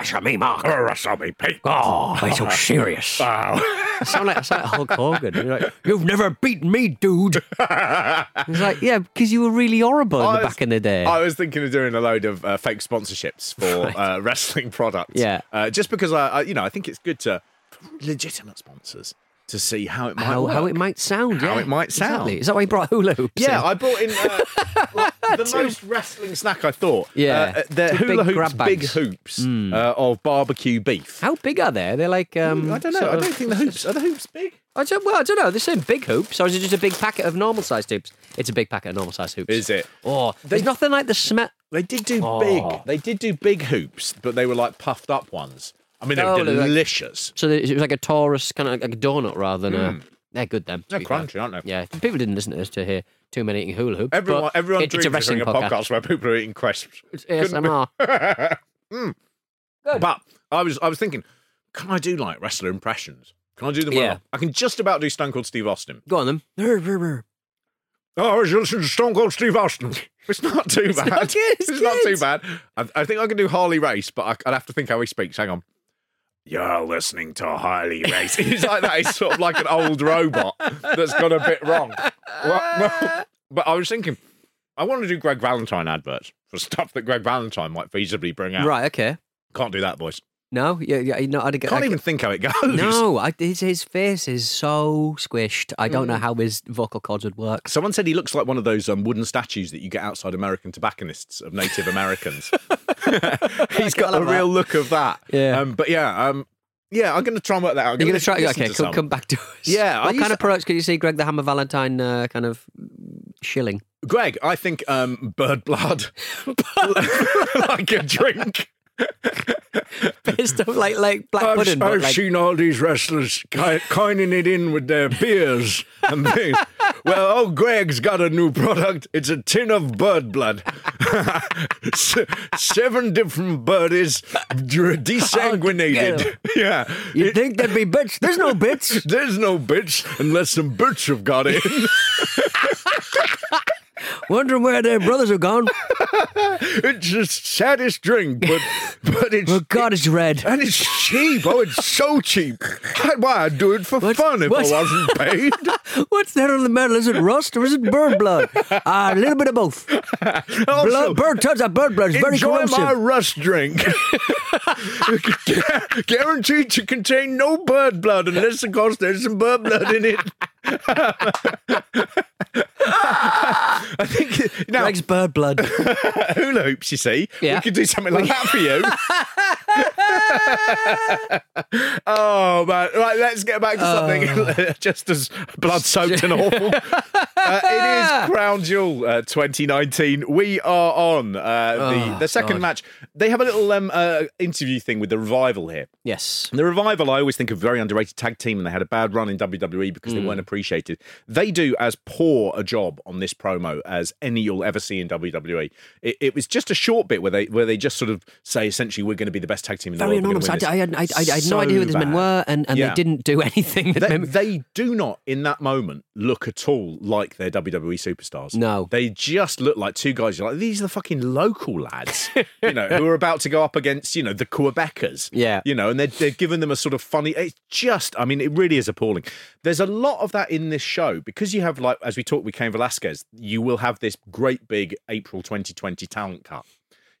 Russia me, Mark. Russia me, Pete. Oh, why so serious? Wow. I sound like, I sound like Hulk Hogan. You're like, You've never beaten me, dude. He's like, yeah, because you were really horrible in the was- back in the day. I was thinking of doing a load of uh, fake sponsorships for uh, wrestling products. Yeah. Uh, just because I, I, you know, I think it's good to legitimate sponsors to see how it might how, how it might sound, How yeah. it might sound. Exactly. Is that why you brought hula hoops? Yeah, in? I brought in uh, like, the most wrestling snack I thought. Yeah. uh, they're Two big hula hoops, grab big hoops uh, of barbecue beef. How big are they? They're like um. I don't know. I don't of- think the hoops are the hoops big. I don't, well, I don't know. They're saying big hoops, or is it just a big packet of normal sized hoops? It's a big packet of normal sized hoops. Is it? Oh, there's nothing like the smell. They did do Oh. big. They did do big hoops, but they were like puffed up ones. I mean, they Oh, were they're like- delicious. So it was like a torus, kind of like a donut rather than a. Mm. They're good, them. to They're crunchy, aren't they? Yeah, people didn't listen to this to hear two men eating hula hoops. Everyone, but everyone it- dreams it's a of wrestling doing a podcast. where people are eating crisps. It's ASMR. Mm. But I was, I was thinking, can I do like wrestler impressions? Can I do them Yeah. well? I can just about do Stone Cold Steve Austin. Go on then. Oh, I was listening to Stone Cold Steve Austin. It's not too bad. not good, it's not too good. bad. I, I think I can do Harley Race, but I, I'd have to think how he speaks. Hang on. You're listening to Harley Race. He's like that. He's sort of like an old robot that's got a bit wrong. Well, but I was thinking, I want to do Greg Valentine adverts for stuff that Greg Valentine might feasibly bring out. Right, okay. Can't do that, boys. No, yeah, yeah, no, get. Can't I- even think how it goes. No, I, his, his face is so squished. I don't know Mm. how his vocal cords would work. Someone said he looks like one of those um, wooden statues that you get outside American tobacconists of Native Americans. He's got I a real that. look of that. Yeah. Um, but yeah, um, yeah, I'm going to try and work that out. I'm You're gonna try. listen Okay, to come, come back to us. Yeah, I What kind of to- products could you see Greg the Hammer Valentine uh, kind of shilling? Greg, I think um, bird blood, like a drink. Stuff like like black I've, pudding. I've like, seen all these wrestlers coining it in with their beers and things. well, oh, Greg's got a new product. It's a tin of bird blood. Seven different birdies desanguinated. Oh, yeah. You'd think there'd be bits. There's no bits. There's no bits unless some bits have got in. Wondering where their brothers have gone. it's the saddest drink, but but it's Oh God, it's red. and it's cheap. Oh, it's so cheap. Why I'd do it for What's- fun if what's- I wasn't paid. What's that on the medal? Is it rust or is it bird blood? Uh, a little bit of both. Also, Blood, bird touch that bird blood. It's very enjoy corrosive. my rust drink. Guaranteed to contain no bird blood unless, of course, there's some bird blood in it. Now Greg's bird blood. hula hoops. You see, Yeah. we could do something like that for you. oh man! Right, let's get back to something just as blood soaked and awful. Uh, it is Crown Jewel uh, 2019. We are on uh, the Oh, the second God. match. They have a little um, uh, interview thing with the revival here. Yes. The revival, I always think of very underrated tag team, and they had a bad run in WWE because Hmm. they weren't appreciated. They do as poor a job on this promo as any you'll ever see in WWE. It, it was just a short bit where they where they just sort of say essentially we're going to be the best tag team in the Very world. anonymous. I, I, win I. I, had no So idea who these men were, and, and Yeah. they didn't do anything. They, made they do not, in that moment, look at all like they're WWE superstars. No. They just look like two guys. You're like, these are the fucking local lads, you know, who are about to go up against, you know, the Quebecers. Yeah. You know, and they're, they're giving them a sort of funny, it's just, I mean, it really is appalling. There's a lot of that in this show because you have, like, as we talked with Cain Velasquez, you will have this great big April 2020 talent cut.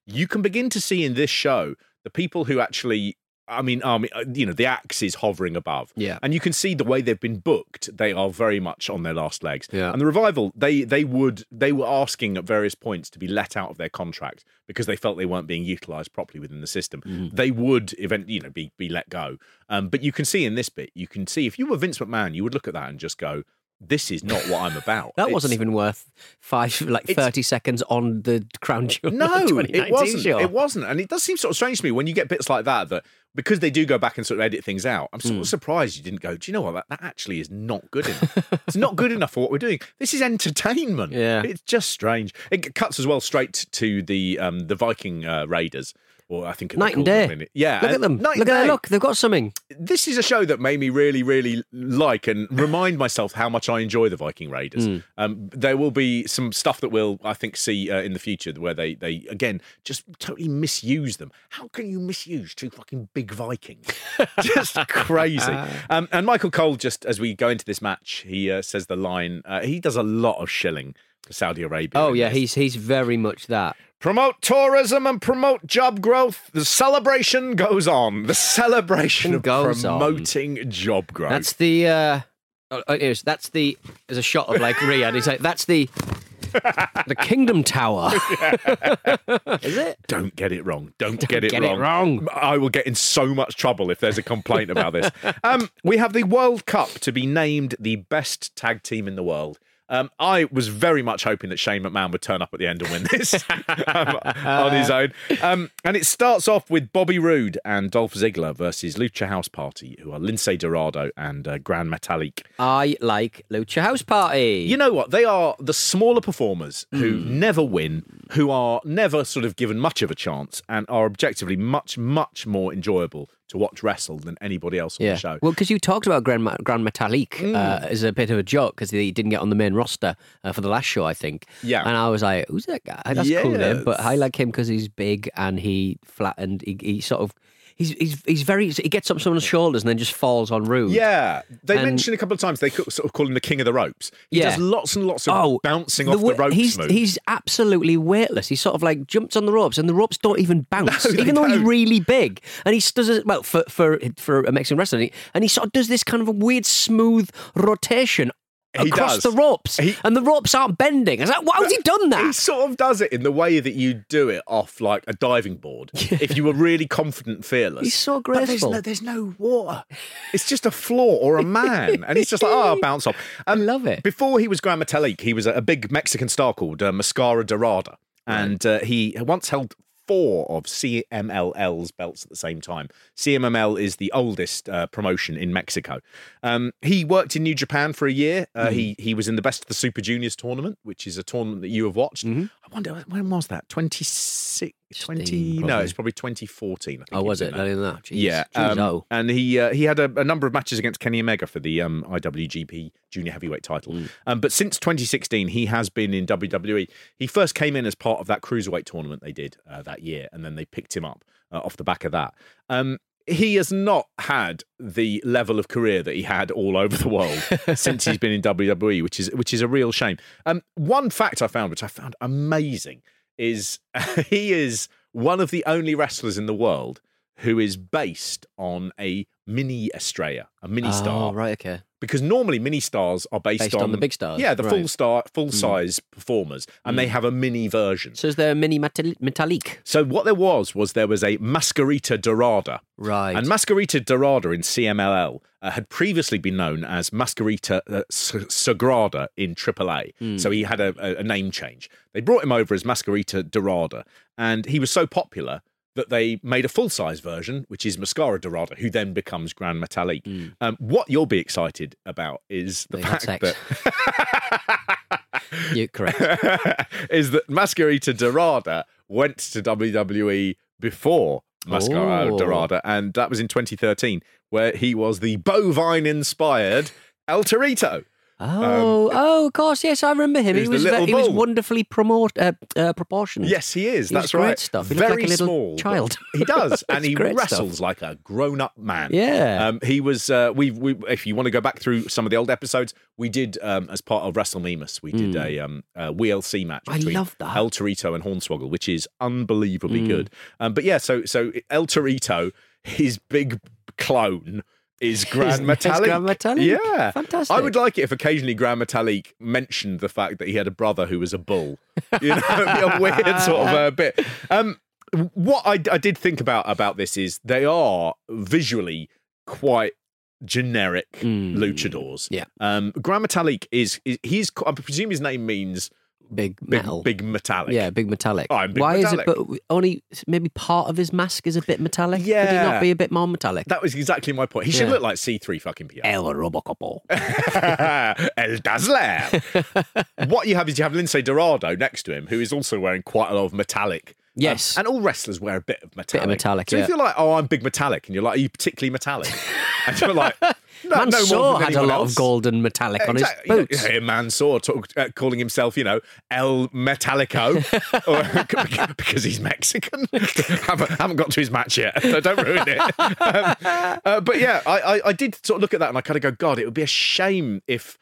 You can begin to see in this show the people who actually I mean, um, you know, the axe is hovering above. Yeah. And you can see the way they've been booked, they are very much on their last legs. Yeah. And the revival, they they would they were asking at various points to be let out of their contract because they felt they weren't being utilised properly within the system. Mm-hmm. They would event, you know, be be let go. Um, but you can see in this bit, you can see if you were Vince McMahon, you would look at that and just go, This is not what I'm about. That wasn't even worth five, like 30 seconds on the Crown Jewel. No, it wasn't. show. It wasn't, and it does seem sort of strange to me when you get bits like that. That because they do go back and sort of edit things out, I'm Hmm. sort of surprised you didn't go. Do you know what? That, that actually is not good enough. it's not good enough for what we're doing. This is entertainment. Yeah. it's just strange. It cuts as well straight to the um the Viking uh, Raiders. Or I think Night and day. Yeah, Look at them. night Look at that. Look, they've got something. this is a show that made me really, really like and remind myself how much I enjoy the Viking Raiders. Hmm. Um, there will be some stuff that we'll, I think, see uh, in the future where they, they again, just totally misuse them. How can you misuse two fucking big Vikings? just crazy. Um, and Michael Cole, just as we go into this match, he uh, says the line. Uh, he does a lot of shilling for Saudi Arabia. Oh, yeah, he's he's very much that. Promote tourism and promote job growth. The celebration goes on. The celebration of Goes on. promoting job growth. That's the. Uh, oh, oh, here's, that's the. There's a shot of like Riyadh. He's like, that's the. The Kingdom Tower. Is it? Don't get it wrong. Don't, Don't get, it, get it wrong. wrong. I will get in so much trouble if there's a complaint about this. Um, we have the World Cup to be named the best tag team in the world. Um, I was very much hoping that Shane McMahon would turn up at the end and win this um, on his own. Um, and it starts off with Bobby Roode and Dolph Ziggler versus Lucha House Party, who are Lince Dorado and uh, Grand Metalik. I like Lucha House Party. You know what? They are the smaller performers who Hmm. never win, who are never sort of given much of a chance, and are objectively much, much more enjoyable to watch wrestle than anybody else on Yeah. the show. Well, because you talked about Grand, Grand Metalik Mm. uh, as a bit of a joke because he didn't get on the main roster uh, for the last show, I think. Yeah. And I was like, who's that guy? That's a cool name. But I like him because he's big and he flattened. He, he sort of. He's, he's, he's very. He gets up someone's shoulders and then just falls on Rude. Yeah, they And- mentioned a couple of times they sort of call him the king of the ropes. He Yeah. does lots and lots of oh, bouncing off the ropes He's moves. he's absolutely weightless. He sort of like jumps on the ropes, and the ropes don't even bounce, No, even though he's don't. really big. And he does it well for for for a Mexican wrestler, and he, and he sort of does this kind of a weird smooth rotation. He across does. the ropes, He- and the ropes aren't bending. I was like, "Why has he done that?" He sort of does it in the way that you do it off like a diving board. If you were really confident, and fearless. He's so But there's graceful. no, there's no water. It's just a floor or a man, and he's just like, oh, I'll bounce off. Um, love it. Before he was Grand Metalik, he was a, a big Mexican star called uh, Mascara Dorada, and uh, he once held four of CMLL's belts at the same time. CMLL is the oldest uh, promotion in Mexico. Um, he worked in New Japan for a year. Uh, Mm-hmm. He he was in the Best of the Super Juniors tournament, which is a tournament that you have watched. Mm-hmm. I wonder when was that? 26, 20, no, it's probably 2014. I think Oh, was it? Not even that. Jeez. Yeah, Jeez, um, oh. and he uh, he had a, a number of matches against Kenny Omega for the um, IWGP Junior Heavyweight title. Mm. Um, but since 2016, he has been in WWE. He first came in as part of that cruiserweight tournament they did uh, that year, and then they picked him up uh, off the back of that. Um, he has not had the level of career that he had all over the world since he's been in WWE, which is which is a real shame. Um, one fact I found, which I found amazing, is he is one of the only wrestlers in the world who is based on a mini Estrella, a mini star. Oh, right, okay. Because normally mini stars are based, Based on the big stars, Yeah, the full right. Hmm. star, full size performers, and they have a mini version. So is there a mini metal- metallic? So what there was was there was a Mascarita Dorada. Right. And Mascarita Dorada in CMLL uh, had previously been known as Mascarita uh, Sagrada in AAA. So he had a, a, a name change. They brought him over as Mascarita Dorada, and he was so popular that they made a full size version, which is Mascara Dorada, who then becomes Grand Metalik. Um, what you'll be excited about is the They fact that. You're correct. is that Mascarita Dorada went to WWE before Mascara Oh. Dorada, and that was in 2013, where he was the bovine inspired El Torito. Oh, oh, of course, yes, I remember him. he was ve- he was wonderfully promote, uh, uh, proportioned. Yes, he is. He That's right. stuff. He Very like a little small child. He does, and he great stuff. wrestles like a grown-up man. Yeah. Um, he was. Uh, we we if you want to go back through some of the old episodes, we did um, as part of WrestleMemus, we did a, um, a WLC match. I love that. El Torito and Hornswoggle, which is unbelievably Mm. good. Um, but yeah, so so El Torito, his big clone. Is Grand Metalik? Grand Metalik. Yeah, Fantastic. I would like it if occasionally Grand Metalik mentioned the fact that he had a brother who was a bull. You know, a weird sort of uh, bit. Um, what I, I did think about about this is they are visually quite generic Mm. luchadors. Yeah. Um, Grand Metalik is, is he's I presume his name means big big metal. big metallic. Yeah, big metallic. Oh, I'm big Why metallic. is it? But only maybe part of his mask is a bit metallic. Yeah, could he not be a bit more metallic? That was exactly my point. He should Yeah. look like C3 fucking Pierre. El Robocop. El Dazzler. what you have is you have Lince Dorado next to him, who is also wearing quite a lot of metallic. Um, Yes. and all wrestlers wear a bit of metallic. metallic, So yeah. if you're like, oh, I'm big metallic, and you're like, are you particularly metallic? and you're like, no, no Mansoor had a lot else. of golden metallic on his Exactly. You know, boots. Here, Mansoor talk, uh, calling himself, you know, El Metallico, or, because he's Mexican. haven't, haven't got to his match yet. So don't ruin it. Um, uh, but yeah, I, I, I did sort of look at that and I kind of go, God, it would be a shame if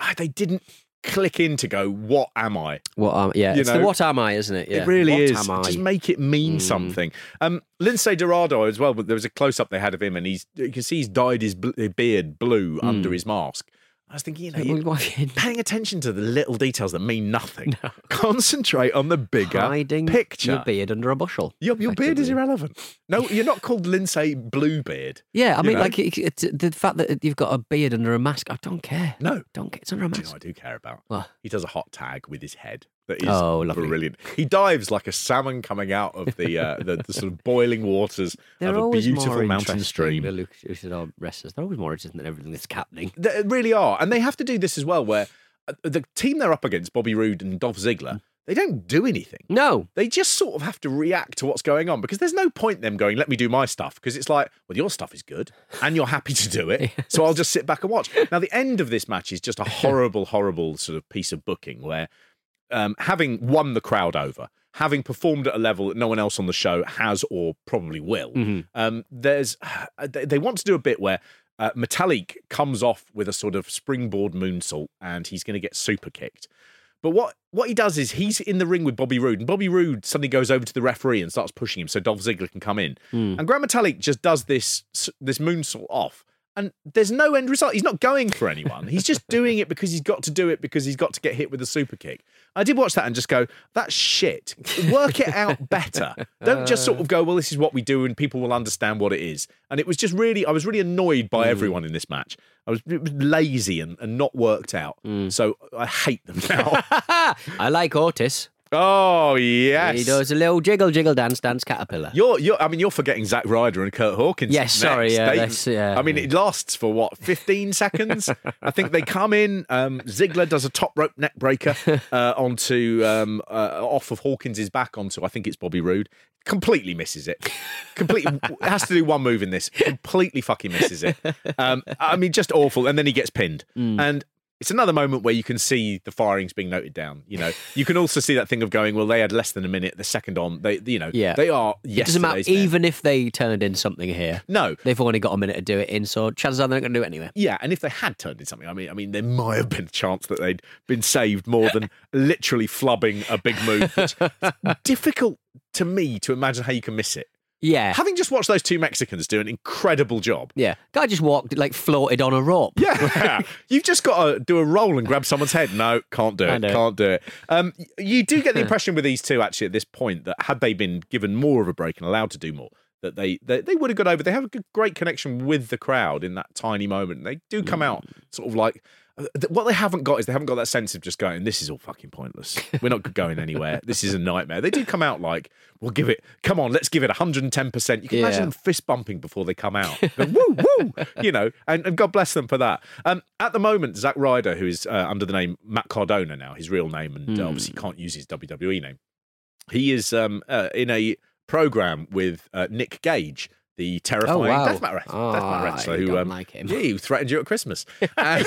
ah, they didn't click in to go, what am I? What am? Yeah, You it's know, the what am I, isn't it? Yeah. It really what is. Am I? Just make it mean Mm. something. Um, Lince Dorado as well. But there was a close up they had of him, and he's you can see he's dyed his beard blue under his mask. I was thinking, you know. You- why have you- paying attention to the little details that mean nothing. Concentrate on the bigger hiding picture. your beard under a bushel. Your, your beard is irrelevant. No, you're not called Lince Bluebeard. Yeah, I mean, know? like it, it's the fact that you've got a beard under a mask. I don't care. No. don't care. It's under a Do you know I do care about? What? He does a hot tag with his head. That is Oh, lovely. brilliant. He dives like a salmon coming out of the uh, the, the sort of boiling waters They're of a beautiful more mountain stream. The Luchador wrestlers. They're always more interesting than everything that's happening. They really are, and they have to do this as well. Where uh, the team they're up against, Bobby Roode and Dolph Ziggler, they don't do anything. No, They just sort of have to react to what's going on because there's no point them going, "Let me do my stuff," because it's like, well, your stuff is good and you're happy to do it, so I'll just sit back and watch. Now, the end of this match is just a horrible, horrible sort of piece of booking where, um, having won the crowd over, having performed at a level that no one else on the show has or probably will, um, there's they, want to do a bit where. Uh, Metalik comes off with a sort of springboard moonsault and he's going to get super kicked. But what what he does is he's in the ring with Bobby Roode, and Bobby Roode suddenly goes over to the referee and starts pushing him so Dolph Ziggler can come in. And Grand Metalik just does this this moonsault off, and there's no end result. He's not going for anyone. He's just doing it because he's got to do it because he's got to get hit with a super kick. I did watch that and just go, that's shit. Work it out better. Don't just sort of go, well, this is what we do and people will understand what it is. And it was just really, I was really annoyed by hmm. everyone in this match. I was, was lazy and, and not worked out. Hmm. So I hate them now. I like Otis. Oh, yes. He does a little jiggle, jiggle, dance, dance, caterpillar. You're, you're, I mean, you're forgetting Zack Ryder and Kurt Hawkins. Yes, sorry, yeah, They- yeah, I mean, it lasts for what, 15 seconds? I think they come in. Um, Ziggler does a top rope neck breaker uh, onto, um, uh, off of Hawkins's back onto, I think it's Bobby Roode. Completely misses it. Completely has to do one move in this. Completely fucking misses it. Um, I mean, just awful. And then he gets pinned. Mm. And it's another moment where you can see the firings being noted down. You know, you can also see that thing of going, well, they had less than a minute. The second on, they, you know, Yeah. they are. It doesn't matter, even if they turned in something here. No. They've only got a minute to do it in, so chances are they're not going to do it anyway. Yeah, and if they had turned in something, I mean, I mean, there might have been a chance that they'd been saved more than literally flubbing a big move. Difficult to me to imagine how you can miss it. Yeah. Having just watched those two Mexicans do an incredible job. Yeah. Guy just walked, like, floated on a rope. Yeah, you've just got to do a roll and grab someone's head. No, can't do it. Can't do it. Can't do it. Um, you do get the impression with these two actually at this point that had they been given more of a break and allowed to do more, that they they, they would have got over. They have a good, great connection with the crowd in that tiny moment. They do come out sort of like. What they haven't got is they haven't got that sense of just going, this is all fucking pointless. We're not going anywhere. This is a nightmare. They do come out like, we'll give it, come on, let's give it 110%. You can Yeah. imagine them fist bumping before they come out. Go, woo, woo, you know, and, and God bless them for that. Um, at the moment, Zack Ryder, who is uh, under the name Matt Cardona now, his real name, and uh, obviously can't use his WWE name, he is um, uh, in a program with uh, Nick Gage, the terrifying Oh, wow. deathmatch, wrestler- Oh, wrestler who um, like him. Yeah, who threatened you at Christmas And-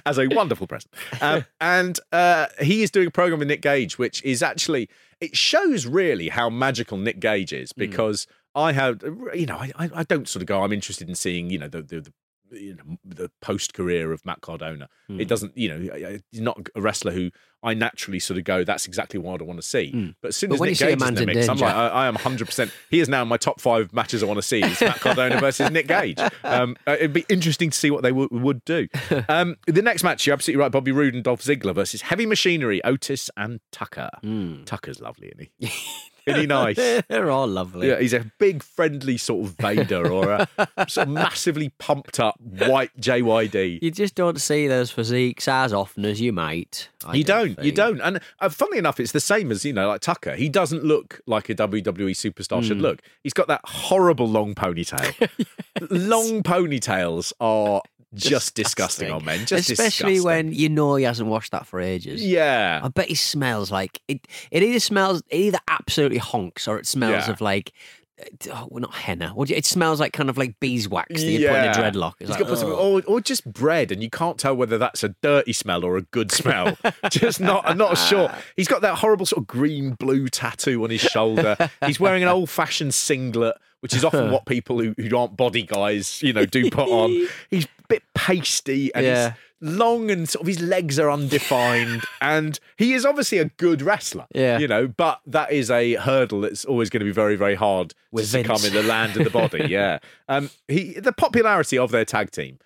as a wonderful present. Um, and uh, he is doing a program with Nick Gage, which is actually it shows really how magical Nick Gage is Hmm. because I have you know I, I I don't sort of go I'm interested in seeing you know the the, the you know the post career of Matt Cardona. Hmm. It doesn't, you know, he's not a wrestler who I naturally sort of go. That's exactly what I want to see. But as soon Hmm. But as when Nick you see a Gage is in the mix, I'm like, I, I am 100. percent He is now in my top five matches I want to see. Is Matt Cardona versus Nick Gage. Um, uh, it'd be interesting to see what they w- would do. Um, the next match, you're absolutely right. Bobby Roode and Dolph Ziggler versus Heavy Machinery, Otis and Tucker. Hmm. Tucker's lovely, isn't he? Isn't he nice? They're all lovely. Yeah, he's a big, friendly sort of Vader or a sort of massively pumped up white JYD. You just don't see those physiques as often as you might. I you don't, you don't. And uh, funnily enough, it's the same as, you know, like Tucker. He doesn't look like a WWE superstar Hmm. should look. He's got that horrible long ponytail. long ponytails are just disgusting, on men. Just Especially disgusting. when you know he hasn't washed that for ages. Yeah. I bet he smells like it. It either smells, it either absolutely honks, or it smells Yeah. of like, uh, oh, well, not henna. What do you- It smells like kind of like beeswax that you put in a dreadlock. It's like, put some- or, or just bread, and you can't tell whether that's a dirty smell or a good smell. just not, I'm not sure. He's got that horrible sort of green blue tattoo on his shoulder. He's wearing an old fashioned singlet, which is often what people who, who aren't body guys, you know, do put on. He's a bit pasty and Yeah. he's long and sort of his legs are undefined. and he is obviously a good wrestler, Yeah. you know, but that is a hurdle that's always going to be very, very hard With to Vince. in the land of the body. Yeah. Um, he the popularity of their tag team,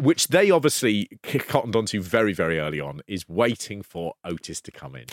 which they obviously cottoned onto very, very early on, is waiting for Otis to come in,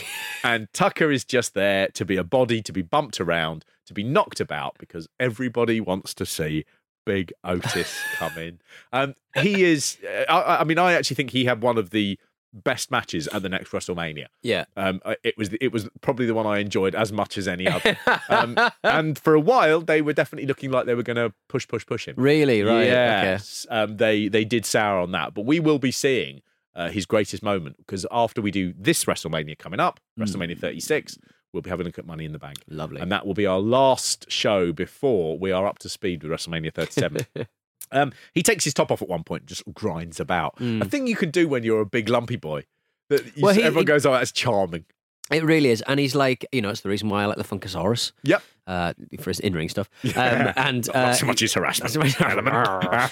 and Tucker is just there to be a body, to be bumped around, to be knocked about, because everybody wants to see. Big Otis come in. Um, he is. uh, I, I mean, I actually think he had one of the best matches at the next WrestleMania. yeah. Um, it was it was probably the one I enjoyed as much as any other. Um, and for a while, they were definitely looking like they were going to push, push, push him. Really? Right. Okay. Um, they they did sour on that, but we will be seeing uh, his greatest moment because after we do this WrestleMania coming up, WrestleMania 36, we'll be having a look at Money in the Bank. Lovely. and that will be our last show before we are up to speed with WrestleMania 37. Um, he takes his top off at one point, and just grinds about. A thing you can do when you're a big lumpy boy. That you. Well, he- everyone he- goes, "Oh, that's charming." It really is. And he's like, you know, it's the reason why I like the Funkasaurus. Yep. Uh, for his in-ring stuff, um, and uh, Not so much his harassment so much- element. uh,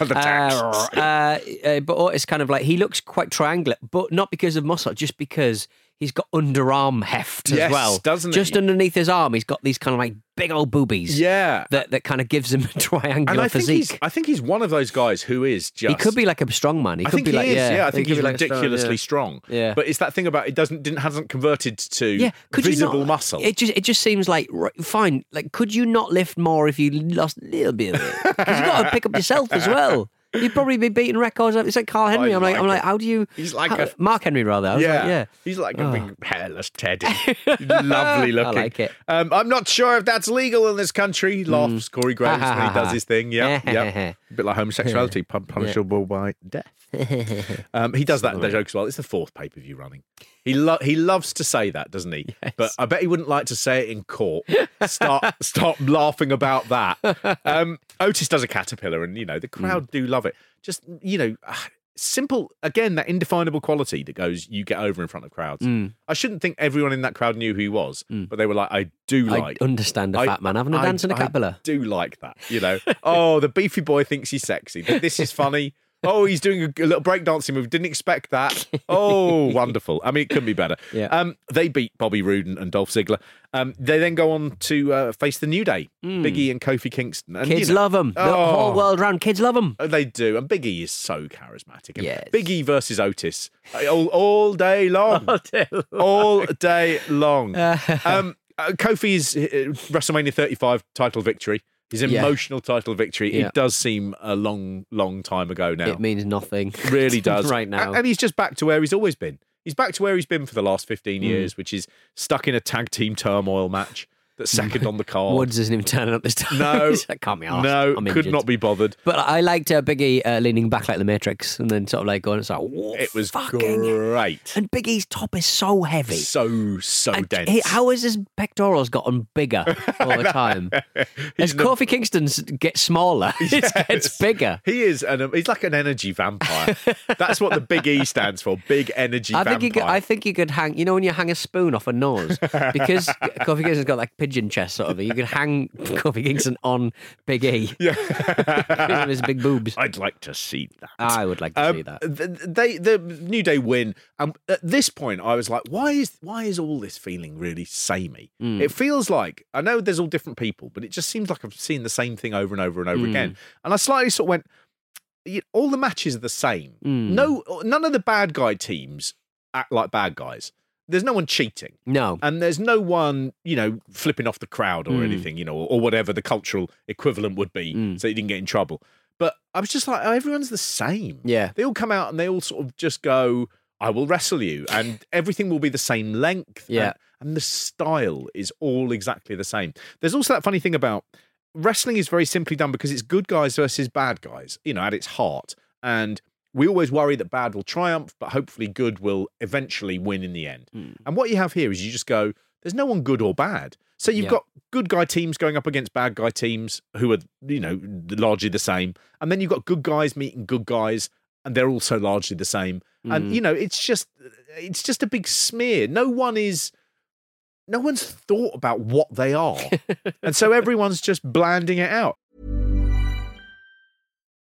but it's kind of like he looks quite triangular, but not because of muscle, just because he's got underarm heft as Yes, well. doesn't Just he? underneath his arm, he's got these kind of like big old boobies. Yeah. That that kind of gives him a triangular and I think physique. he's I think he's one of those guys who is just he could be like a strong man. He I could be he like is, yeah, I think he he's like a strong- ridiculously yeah. strong. Yeah. But it's that thing about it doesn't didn't hasn't converted to Yeah, could visible you not, muscle. It just it just seems like fine. Like, could you not lift more if you lost a little bit of it? Because you've got to pick up yourself as well. You'd probably be beating records. It's like Carl Henry. I'm like, like I'm like, how do you? He's like how- a- Mark Henry rather. Yeah. like, yeah. He's like a Oh. big hairless teddy. Lovely looking. I like it. Um, I'm not sure if that's legal in this country. Laughs Corey Graves when he does his thing. Yeah, yeah. A bit like homosexuality, pun- punishable by death. um, he does that joke as well. It's the fourth pay per view running. He lo- he loves to say that, doesn't he? But I bet he wouldn't like to say it in court. Start stop laughing about that. Um, Otis does a caterpillar, and you know the crowd do love it. Just you know. Simple again, that indefinable quality that goes you get over in front of crowds. Mm. I shouldn't think everyone in that crowd knew who he was, mm. but they were like, I do I like understand a fat man having a I- dance in a I caterpillar. do like that, you know. oh, the beefy boy thinks he's sexy. This is funny. Oh, he's doing a, a little breakdancing move. Didn't expect that. Oh, wonderful. I mean, it couldn't be better. Yeah. Um, they beat Bobby Roode and, Dolph Ziggler. Um, they then go on to uh, face the New Day, Biggie and Kofi Kingston. And, you. Kids know, love him. The Oh. whole world round, kids love him. uh, They do, and Biggie is so charismatic. And Yes. Biggie versus Otis uh, all, all day long, all day long. um, uh, Kofi's uh, WrestleMania 35 title victory, his Yeah. emotional title victory. Yeah. It does seem a long, long time ago now. It means nothing. really does right now. And he's just back to where he's always been. He's back to where he's been for the last Hmm. 15 years, which is stuck in a tag team turmoil match. That's second on the card. Woods isn't even turning up this time. No. Like, can't be arsed. no, I'm could injured." not be bothered. But I liked uh, Biggie uh, leaning back like the Matrix, and then sort of like going, "It's like It was fucking great. And Big E's top is so heavy. So so And dense. he- how has his pectorals gotten bigger all the time? As the- Kofi Kingston's get smaller, it gets bigger. He is, an, he's like an energy vampire. That's what the big E stands for. Big energy I vampire. think you could. I think you could hang. You know when you hang a spoon off a nose because Kofi Kingston's got like pigeon chest sort of. You could hang Kofi Kingston on Big E. Yeah, of his big boobs. I'd like to see that. I would like to Um, see that. They the New Day win. Um, at this point, I was like, why is why is all this feeling really samey? Hmm. It feels like I know there's all different people, but it just seems like I've seen the same thing over and over and over Hmm. again. And I slightly sort of went, all the matches are the same. Hmm. No, none of the bad guy teams act like bad guys. There's no one cheating. No, And there's no one, you know, flipping off the crowd or Mm. anything, you know, or, or whatever the cultural equivalent would be, Mm. so you didn't get in trouble. But I was just like, oh, everyone's the same. Yeah. They all come out and they all sort of just go, I will wrestle you, and everything will be the same length. Yeah. And, and the style is all exactly the same. There's also that funny thing about wrestling is very simply done because it's good guys versus bad guys, you know, at its heart. And we always worry that bad will triumph, but hopefully good will eventually win in the end. Hmm. And what you have here is you just go, there's no one good or bad. So you've Yeah. got good guy teams going up against bad guy teams who are, you know, largely the same. And then you've got good guys meeting good guys and they're also largely the same. And, Mm. you know, it's just, it's just a big smear. No one is, no one's thought about what they are. and so everyone's just blanding it out.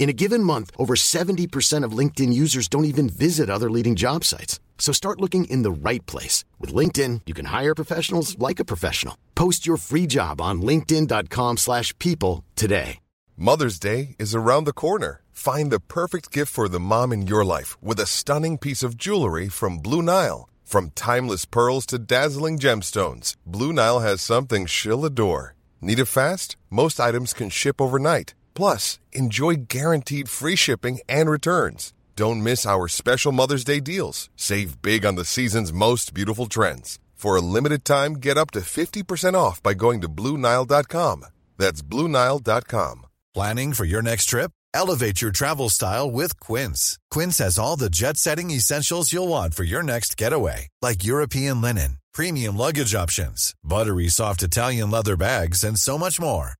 In a given month, over 70% of LinkedIn users don't even visit other leading job sites. So start looking in the right place. With LinkedIn, you can hire professionals like a professional. Post your free job on linkedin.com/people slash people today. Mother's Day is around the corner. Find the perfect gift for the mom in your life with a stunning piece of jewelry from Blue Nile. From timeless pearls to dazzling gemstones, Blue Nile has something she'll adore. Need it fast? Most items can ship overnight. Plus, enjoy guaranteed free shipping and returns. Don't miss our special Mother's Day deals. Save big on the season's most beautiful trends. For a limited time, get up to 50% off by going to BlueNile.com. That's BlueNile.com. Planning for your next trip? Elevate your travel style with Quince. Quince has all the jet setting essentials you'll want for your next getaway, like European linen, premium luggage options, buttery soft Italian leather bags, and so much more.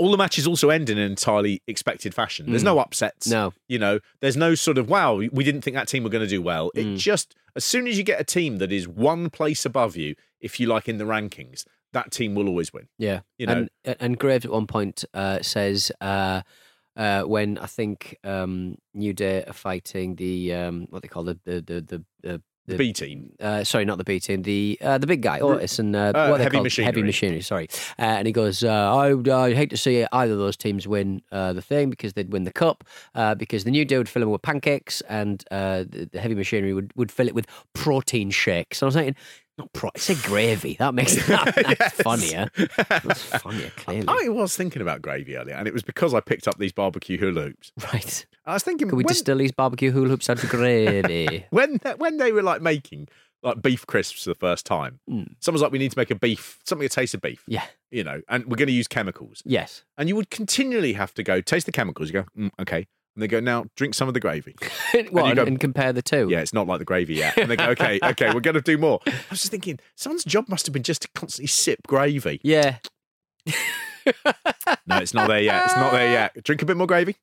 all the matches also end in an entirely expected fashion. There's Mm. no upsets. No. You know, there's no sort of, wow, we didn't think that team were going to do well. It Mm. just, as soon as you get a team that is one place above you, if you like, in the rankings, that team will always win. Yeah, You know. and and Graves at one point uh, says uh, uh, when I think um, New Day are fighting the um, what they call the the the the, the, The B team. Uh, sorry, not the B team. The uh, the big guy, Otis, and uh, uh, what they Heavy called? Machinery. Heavy machinery. Sorry, uh, and he goes, uh, I would hate to see either of those teams win uh, the thing because they'd win the cup uh, because the New Day would fill them with pancakes and uh, the, the Heavy Machinery would, would fill it with protein shakes. And I was thinking, not pro- say gravy. That makes that, that's Yes. funnier. That's funnier, clearly. I was thinking about gravy earlier, and it was because I picked up these barbecue hula hoops. Right. I was thinking, Can we when, distill these barbecue hula hoops down to gravy? when when they were like making like beef crisps for the first time, Mm. someone's like, we need to make a beef, something that tastes of beef. Yeah. You know, and we're going to use chemicals. Yes. And you would continually have to go taste the chemicals. You go, mm, okay. And they go, now drink some of the gravy. What, and, go- and compare the two. Yeah, it's not like the gravy yet. And they go, okay, okay, we're going to do more. I was just thinking, someone's job must have been just to constantly sip gravy. Yeah. No, it's not there yet. It's not there yet. Drink a bit more gravy.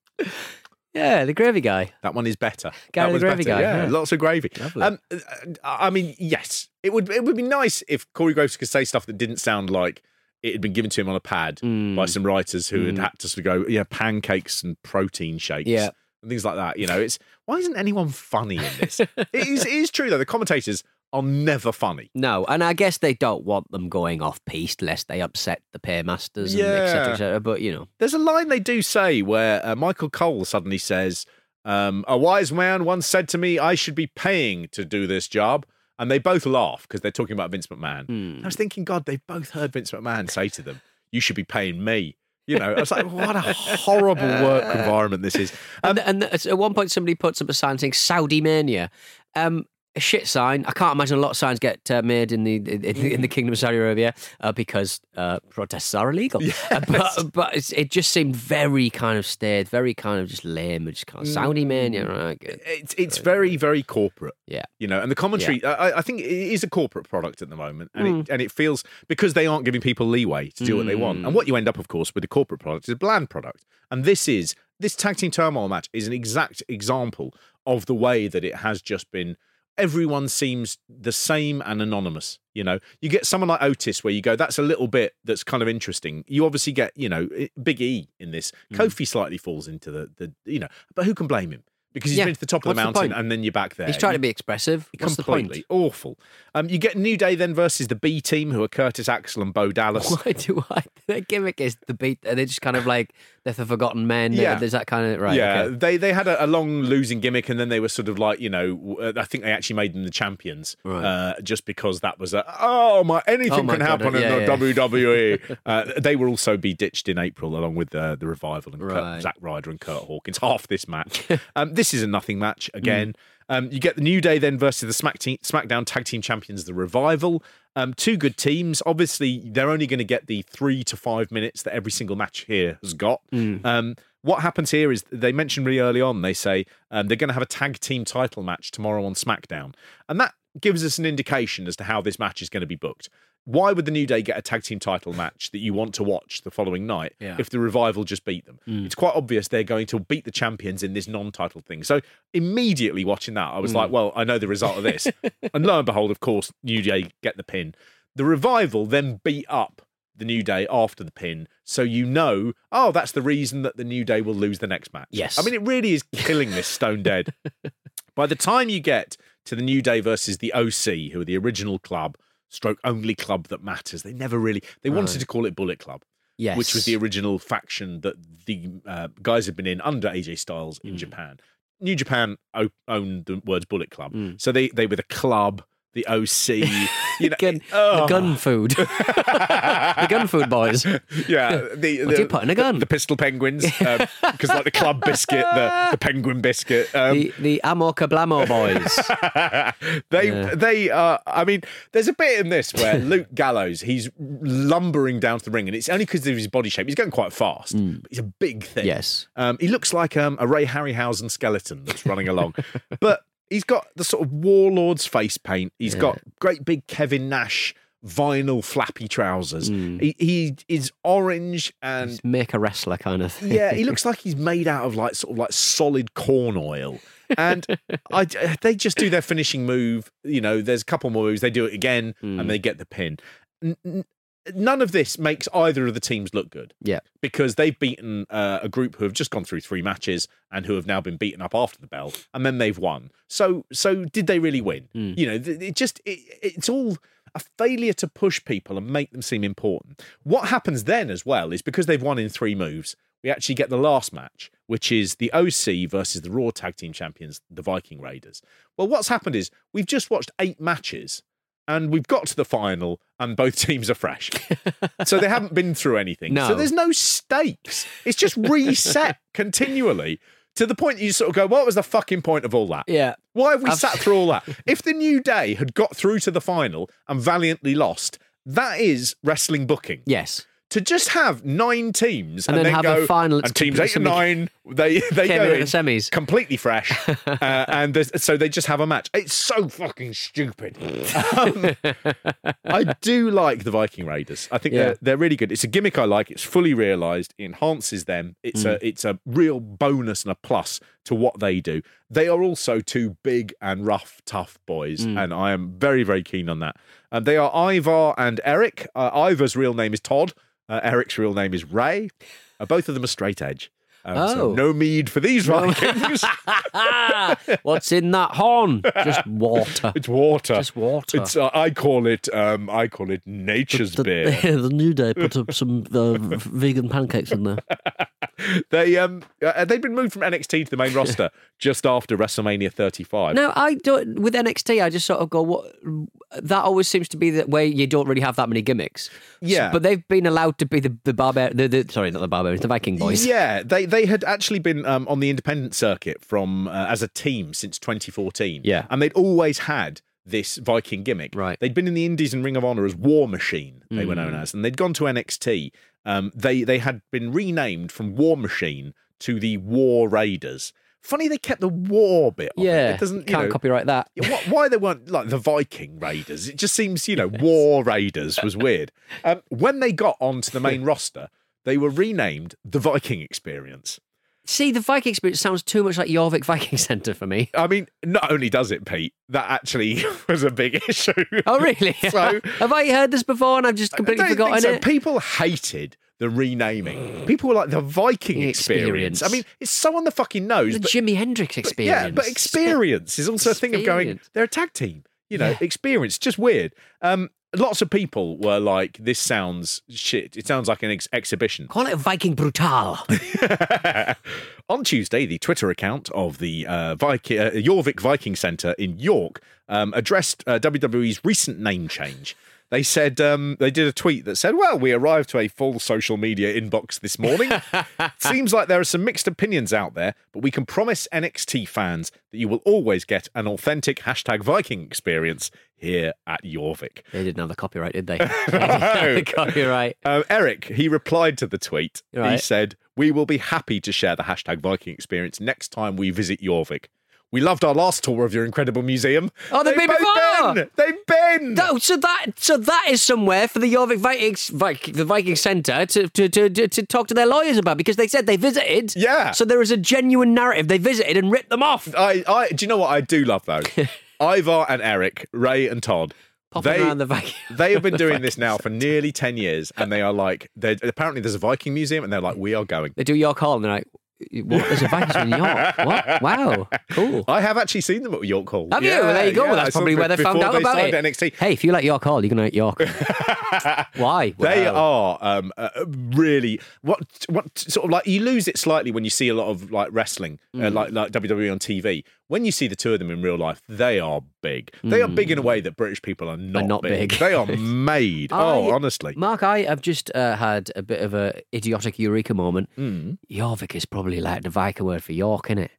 Yeah, the gravy guy. That one is better. Gary the gravy better. guy, Yeah, yeah. lots of gravy. Lovely. Um, uh, I mean, yes, it would. It would be nice if Corey Graves could say stuff that didn't sound like it had been given to him on a pad Mm. by some writers who had Mm. had to sort of go, yeah, pancakes and protein shakes. Yeah. And things like that. You know, it's why isn't anyone funny in this? it, is, it is true though. The commentators are never funny. No, and I guess they don't want them going off piste lest they upset the paymasters and Yeah. et cetera, et cetera. But, you know, There's a line they do say where uh, Michael Cole suddenly says, um, "A wise man once said to me, I should be paying to do this job." And they both laugh because they're talking about Vince McMahon. Hmm. I was thinking, God, they've both heard Vince McMahon say to them, "You should be paying me." You know, I was like, what a horrible work environment this is. Um, and, and at one point, somebody puts up a sign saying Saudi Mania. Um, a shit sign. I can't imagine a lot of signs get uh, made in the in, in the Kingdom of Saudi Arabia uh, because uh, protests are illegal. Uh, but but it's, it just seemed very kind of staid, very kind of just lame, just kind of Saudi Mania. Right? Good. it's it's very very corporate. Yeah. You know, and the commentary, I, I think it is a corporate product at the moment, and it and it feels because they aren't giving people leeway to do what they want. And what you end up, of course, with a corporate product is a bland product, and this is this tag team turmoil match is an exact example of the way that it has just been. Everyone seems the same and anonymous. You know, you get someone like Otis where you go, that's a little bit that's kind of interesting. You obviously get, you know, Big E in this. Kofi slightly falls into the, the, you know, but who can blame him? Because he's Yeah. been to the top of the What's the mountain point? and then you're back there. He's trying to be expressive. What's the point? completely awful. Um, you get New Day then versus the B team, who are Curtis Axel and Bo Dallas. Why do I? Their gimmick is the beat. And They're just kind of like they're the forgotten men. Yeah. There's that kind of right. yeah, okay. they they had a, a long losing gimmick, and then they were sort of like you know, uh, I think they actually made them the champions, Right. uh, just because that was a oh my anything Oh my can God, happen yeah, in the yeah. WWE. uh, they will also be ditched in April along with uh, the revival and Kurt, Zack Ryder and Kurt Hawkins. Half this match. um, this is a nothing match again. Um, you get the New Day then versus the Smack team, SmackDown Tag Team Champions, the Revival. Um, two good teams. Obviously, they're only going to get the three to five minutes that every single match here has got. Um, what happens here is they mentioned really early on, they say um, they're going to have a tag team title match tomorrow on SmackDown. And that gives us an indication as to how this match is going to be booked. Why would the New Day get a tag team title match that you want to watch the following night Yeah. if the revival just beat them? Mm. It's quite obvious they're going to beat the champions in this non title thing. So immediately watching that, I was like, mm. well, I know the result of this. and lo and behold, of course, New Day get the pin. The revival then beat up the New Day after the pin. So you know, oh, that's the reason that the New Day will lose the next match. Yes. I mean, it really is killing this stone dead. By the time you get to the New Day versus the OC, who are the original club, stroke only club that matters, they never really, they wanted Right. to call it Bullet Club. Yes. Which was the original faction that the uh, guys had been in under AJ Styles in Japan. New Japan o- owned the words Bullet Club. Hmm. So they, they were the club, the OC, you know. gun, oh. the gun food. the gun food boys. Yeah, the, What the do you put in a gun? The pistol penguins, because like the club biscuit, the, the penguin biscuit. Um, the the Amo Kablamo boys. they Yeah. they are. I mean, there's a bit in this where Luke Gallows he's lumbering down to the ring, and it's only because of his body shape. He's going quite fast, but he's a big thing. Yes. um, he looks like um, a Ray Harryhausen skeleton that's running along, but he's got the sort of warlord's face paint. He's got great big Kevin Nash vinyl flappy trousers. Hmm. He, he is orange and Just make a wrestler kind of thing. yeah, he looks like he's made out of like sort of like solid corn oil. And I, they just do their finishing move. You know, there's a couple more moves. They do it again and hmm. they get the pin. None of this makes either of the teams look good Yeah. because they've beaten uh, a group who have just gone through three matches and who have now been beaten up after the bell, and then they've won. So, so did they really win? You know, it just it, it's all a failure to push people and make them seem important. What happens then as well is because they've won in three moves, we actually get the last match, which is the OC versus the Raw Tag Team Champions, the Viking Raiders. Well, what's happened is we've just watched eight matches. And we've got to the final, and both teams are fresh. so they haven't been through anything. No. So there's no stakes. It's just reset continually to the point you sort of go, what was the fucking point of all that? Yeah. Why have we I've- sat through all that? If the New Day had got through to the final and valiantly lost, that is wrestling booking. Yes. To just have nine teams And and, then then, have a final- and teams eight and nine They they Came go in in the semis. completely fresh, uh, and so they just have a match. It's so fucking stupid. Um, I do like the Viking Raiders. I think Yeah. they're they're really good. It's a gimmick I like. It's fully realised. It enhances them. It's Mm. a it's a real bonus and a plus to what they do. They are also two big and rough, tough boys, Mm. and I am very very keen on that. And they are Ivar and Erik. Uh, Ivar's real name is Todd. Uh, Erik's real name is Ray. Uh, both of them are straight edge. Um, so Oh. no mead for these Vikings. What's in that horn? Just water. it's water. Just water. It's uh, I call it um I call it nature's the, beer. the New Day put up some uh, vegan pancakes in there. they um uh, they've been moved from NXT to the main roster just after WrestleMania 35. No, I don't. With NXT, I just sort of go, what? That always seems to be the way you don't really have that many gimmicks. Yeah. but they've been allowed to be the the barbar. The, the sorry, not the barbarians, the Viking boys. Yeah, they they had actually been um, on the independent circuit from uh, as a team since 2014. Yeah. and they'd always had this Viking gimmick. Right. They'd been in the Indies and Ring of Honor as War Machine. They were known Mm. as, and they'd gone to NXT. Um, they they had been renamed from War Machine to the War Raiders. Funny they kept the war bit. Yeah, it. it doesn't you can't know, copyright that. Why they weren't like the Viking Raiders? It just seems, you know, War Raiders was weird. Um, when they got onto the main roster, they were renamed the Viking Experience. See, the Viking experience sounds too much like Jorvik Viking Centre for me. I mean, not only does it, Pete, that actually was a big issue. Oh, really? So- have I heard this before and I've just completely forgotten so. it? People hated the renaming. People were like the Viking experience. experience. I mean, it's so on the fucking nose. the but, Jimi Hendrix but- experience. Yeah, but experience is also a thing of going. Experience. They're a tag team. You know, Yeah. experience. Just weird. Um, lots of people were like, "This sounds shit. It sounds like an ex- exhibition." Call it Viking Brutal. On Tuesday, the Twitter account of the uh, Viking, uh, Jorvik Viking Centre in York um, addressed uh, WWE's recent name change. They said um, they did a tweet that said, "Well, we arrived to a full social media inbox this morning. Seems like there are some mixed opinions out there, but we can promise NXT fans that you will always get an authentic hashtag Viking experience here at Jorvik." They didn't have the copyright, did they? They the copyright. Um, Erik, he replied to the tweet. He said, We will be happy to share the hashtag Viking experience next time we visit Jorvik. We loved our last tour of your incredible museum. Oh, they've been both before! been! They've been! No, so that so that is somewhere for the Jorvik Vikings, Viking, the Viking Centre to, to, to, to, talk to their lawyers about because they said they visited. Yeah. So there is a genuine narrative. They visited and ripped them off. I, I, do you know what I do love, though? Ivar and Erik, Ray and Todd. Popping they, around the Viking. they have been doing this now for nearly 10 years, and they are like, they're, apparently there's a Viking museum, and they're like, we are going. They do York Hall and they're like, what? There's a Vikings in York. What? Wow. Cool. I have actually seen them at York Hall. Have you? Well, there you go. yeah, That's probably where they found out they about it. NXT. Hey, if you like York Hall, you can like York. Why? They Wow. are um, uh, really what what sort of like you lose it slightly when you see a lot of like wrestling, Mm. uh, like like WWE on TV. When you see the two of them in real life, they are big. They are big in a way that British people are not, Mm. not big. They are made. oh, I- honestly, Mark, I have just uh, had a bit of a idiotic eureka moment. Mm. Jorvik is probably like the Viking word for York, isn't it?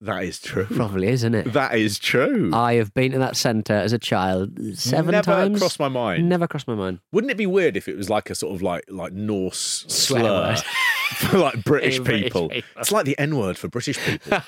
that is true. Probably is, isn't it? That is true. I have been to that centre as a child seven Never times. crossed my mind. Never crossed my mind. Wouldn't it be weird if it was like a sort of like like Norse Swear slur word. for like British For British people? people. It's like the N word for British people.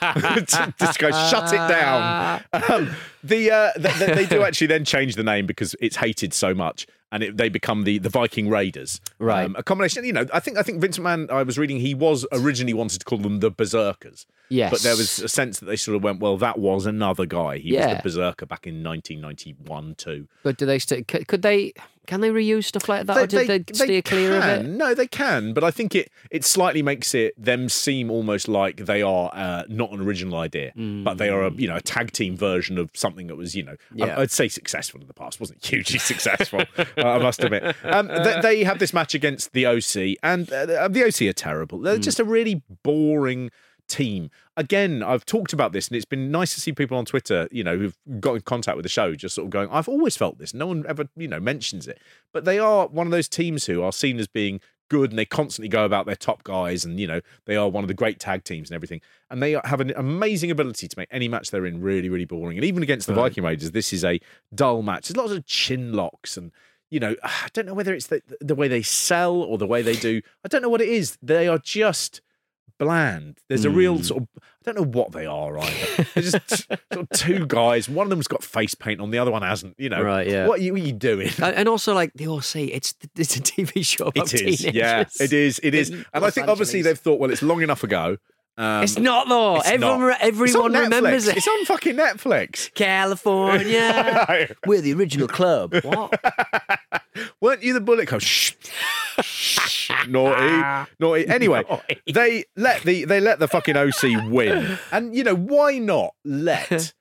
Just go shut it down. Um, the, uh, th th- they do actually then change the name because it's hated so much, and it, they become the the Viking Raiders. Right. Um, a combination. You know, I think I think Vince McMahon. I was reading he was originally wanted to call them the Berserkers. Yes. But there was a sense that they sort of went, well, that was another guy. He was Yeah. the Berserker back in 1991 too. But do they still? Could they? Can they reuse stuff like that, or did they, steer clear of it? No, they can, but I think it it slightly makes it them seem almost like they are uh, not an original idea, but they are a you know a tag team version of something that was you know I- Yeah. I'd say successful in the past, wasn't hugely successful. uh, I must admit. Um, they, they have this match against the OC, and uh, the OC are terrible. They're Hmm. just a really boring team. Again, I've talked about this, and it's been nice to see people on Twitter, you know, who've got in contact with the show, just sort of going, "I've always felt this." No one ever, you know, mentions it, but they are one of those teams who are seen as being good, and they constantly go about their top guys, and you know, they are one of the great tag teams and everything, and they have an amazing ability to make any match they're in really, really boring. And even against the Right. Viking Raiders, this is a dull match. There's lots of chin locks and. You know, I don't know whether it's the, the way they sell or the way they do. I don't know what it is. They are just bland. There's a Hmm. real sort of I don't know what they are either. They're just sort of two guys. One of them's got face paint on, the other one hasn't. You know, Right, yeah. What are you, what are you doing? And and also, like they all say, it's it's a TV show about It is, teenagers. yeah, it is, it is. in And I Los think obviously Angeles. they've thought, well, it's long enough ago. Um, It's not though. it's Everyone, not. everyone It's on remembers Netflix. it. It's on fucking Netflix. California, we're the original club. What? Weren't you the bullet club? Shh. Shh. naughty, naughty. Anyway, they let the they let the fucking OC win, and you know why not let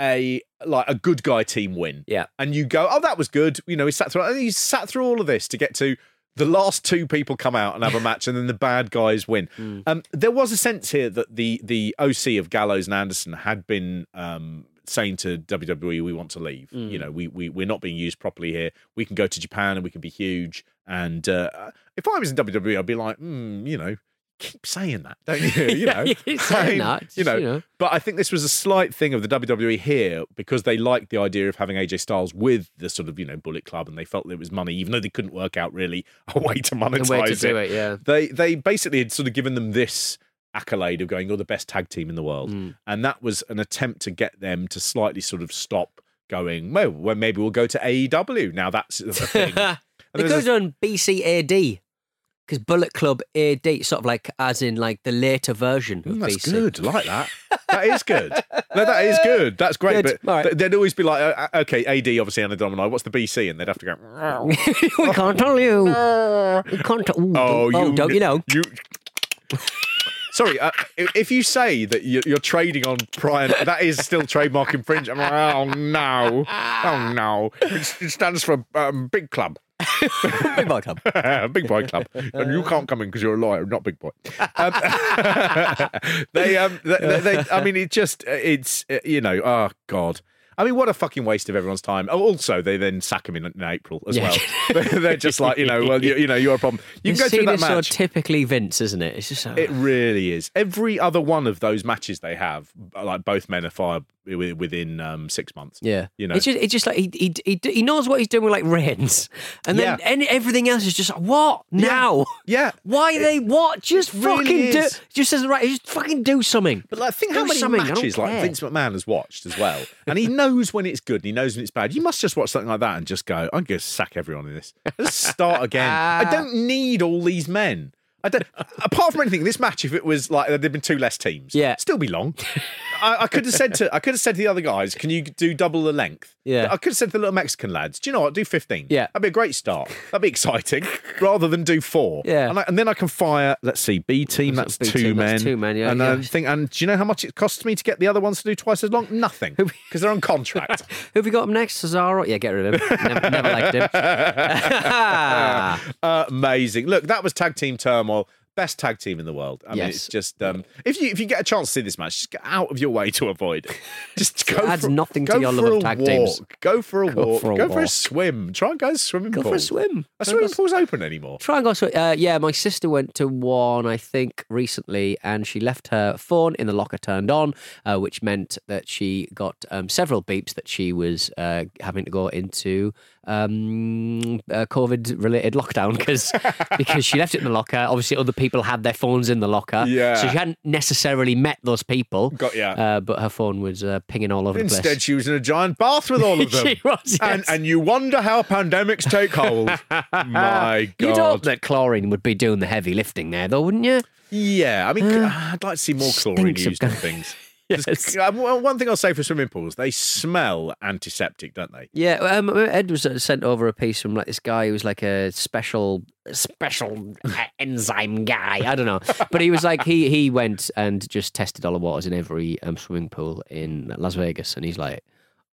a like a good guy team win? Yeah. and you go, oh, that was good. You know, he sat through. And he sat through all of this to get to the last two people come out and have a match, and then the bad guys win. Hmm. Um, there was a sense here that the the OC of Gallows and Anderson had been. Um, saying to WWE we want to leave Hmm. you know we, we we're not being used properly here we can go to Japan and we can be huge and uh, if I was in WWE I'd be like mm, you know keep saying that don't you you Yeah, know you keep saying that, you know, you know. but I think this was a slight thing of the WWE here because they liked the idea of having AJ Styles with the sort of you know Bullet Club, and they felt it was money, even though they couldn't work out really a way to monetize way to do it, yeah. They they basically had sort of given them this accolade of going, "You're the best tag team in the world," Mm. and that was an attempt to get them to slightly sort of stop going. Well, well maybe we'll go to AEW now. That's a thing. And They there's could have done BCAD because Bullet Club AD, sort of like as in like the later version of Mm, that's BC. good. Like that. That is good. No, that is good. That's great. Good. But right. th- they'd always be like, uh, uh, okay, AD, obviously, Anna Domino. What's the BC? And they'd have to go, we can't tell you. We can't. Tell, oh, don't, you, don't you know? You... Sorry, uh, if you say that you're, trading on Brian, that is still trademark infringement. Like, Oh, no. Oh, no. It, stands for um, Big Club. Big boy club. big boy club, and you can't come in because you're a lawyer, not big boy. Um, they, um, they, they, I mean, it just, it's, you know, oh god. I mean, what a fucking waste of everyone's time. Oh, also, they then sack him in, in April as Yeah. well. They're just like, you know, well, you, you know, you're a problem. You can go through that that is so match. typically Vince, isn't it? It's just so. It really is. Every other one of those matches they have, like both men are fired wi- within um, six months. yeah, you know. it's just it's just like he he he, knows what he's doing with like Reigns, and then Yeah. any, everything else is just like, what now? Yeah. Why they what? Just really fucking do. is. Just says right. Just fucking do something. But like, think Do how many something, matches like. Vince McMahon has watched as well, and he knows when it's good and he knows when it's bad. You must just watch something like that and just go, "I'm going to sack everyone in this. Let's start again. I don't need all these men." I don't. Apart from anything, this match, if it was like there'd been two less teams, Yeah. still be long. I, I could have said to I could have said to the other guys, "Can you do double the length?" Yeah. I could have said to the little Mexican lads, "Do you know what? Do fifteen. Yeah. that'd be a great start. That'd be exciting, rather than do four. Yeah. and, I, and then I can fire. Let's see, B team. That's B two team, men. that's two men, yeah, and uh, yeah. I think. And do you know how much it costs me to get the other ones to do twice as long? Nothing, because they're on contract. Who have we got up next? Cesaro? Yeah, get rid of him. Never, never liked him. Amazing. Look, that was tag team turmoil. Best tag team in the world. I mean, Yes. it's just um, if you if you get a chance to see this match, just get out of your way to avoid it. Just go. adds for, nothing to your love of tag walk. teams. Go for a Go walk. for a go for a swim. Try and go swimming Go pool. for a swim. A swimming pool's open anymore. Try and go. swim. Uh, yeah, my sister went to one, I think, recently, and she left her phone in the locker turned on, uh, which meant that she got um, several beeps that she was uh, having to go into um, uh, COVID-related lockdown because because she left it in the locker. Obviously, other people had their phones in the locker, Yeah. so she hadn't necessarily met those people. Got ya. uh, but her phone was uh, pinging all over the place. Instead, she was in a giant bath with all of them. She was, and, yes. and you wonder how pandemics take hold. My God. You'd hope that chlorine would be doing the heavy lifting there, though, wouldn't you? Yeah, I mean, I'd like to see more chlorine used on things. Yes. Uh, One thing I'll say for swimming pools, they smell antiseptic, don't they? Yeah, um, Ed was uh, sent over a piece from like this guy who was like a special, special uh, enzyme guy. I don't know, but he was like he he went and just tested all the waters in every um, swimming pool in Las Vegas, and he's like,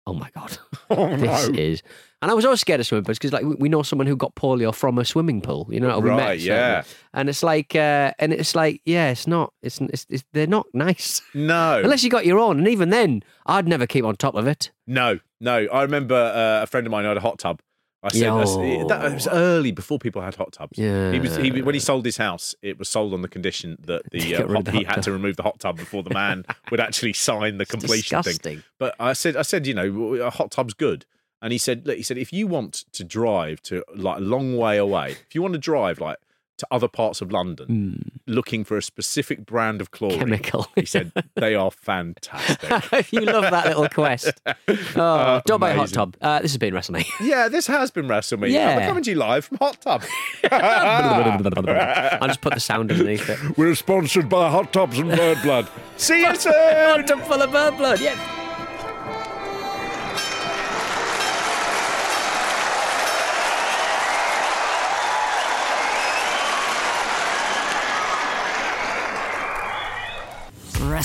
"Oh my god, Oh, this is." And I was always scared of swimming pools because like we- know someone who got polio from a swimming pool. You know, we met, Right, yeah. And it's like, uh, and it's like, yeah, it's not, it's, it's, it's they're not nice No. unless you got your own, and even then, I'd never keep on top of it. No, no. I remember uh, a friend of mine who had a hot tub. I said said- that it was early before people had hot tubs. Yeah. he was he, when he sold his house. It was sold on the condition that the uh, hot, he had to remove the hot tub before the man would actually sign the completion thing. But I said, I said, you know, a hot tub's good. And he said, look, he said, if you want to drive to like a long way away, if you want to drive like to other parts of London looking for a specific brand of chlorine. Chemical. He said they are fantastic. you love that little quest. Oh, don't buy a hot tub. Uh, this has been WrestleMe. yeah, this has been WrestleMania. Yeah. We're coming to you live from Hot Tub. I'll just put the sound underneath it. We're sponsored by Hot Tubs and Bird Blood. See you soon. Hot tub full of bird blood.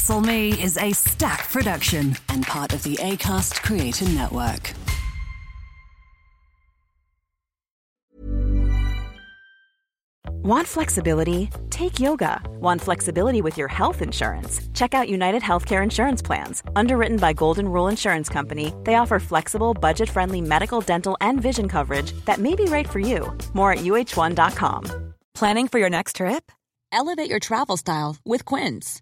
Yes. WrestleMe is a stack production and part of the ACAST Creator Network. Want flexibility? Take yoga. Want flexibility with your health insurance? Check out United Healthcare Insurance Plans. Underwritten by Golden Rule Insurance Company, they offer flexible, budget friendly medical, dental, and vision coverage that may be right for you. More at uhone.com. Planning for your next trip? Elevate your travel style with Quince.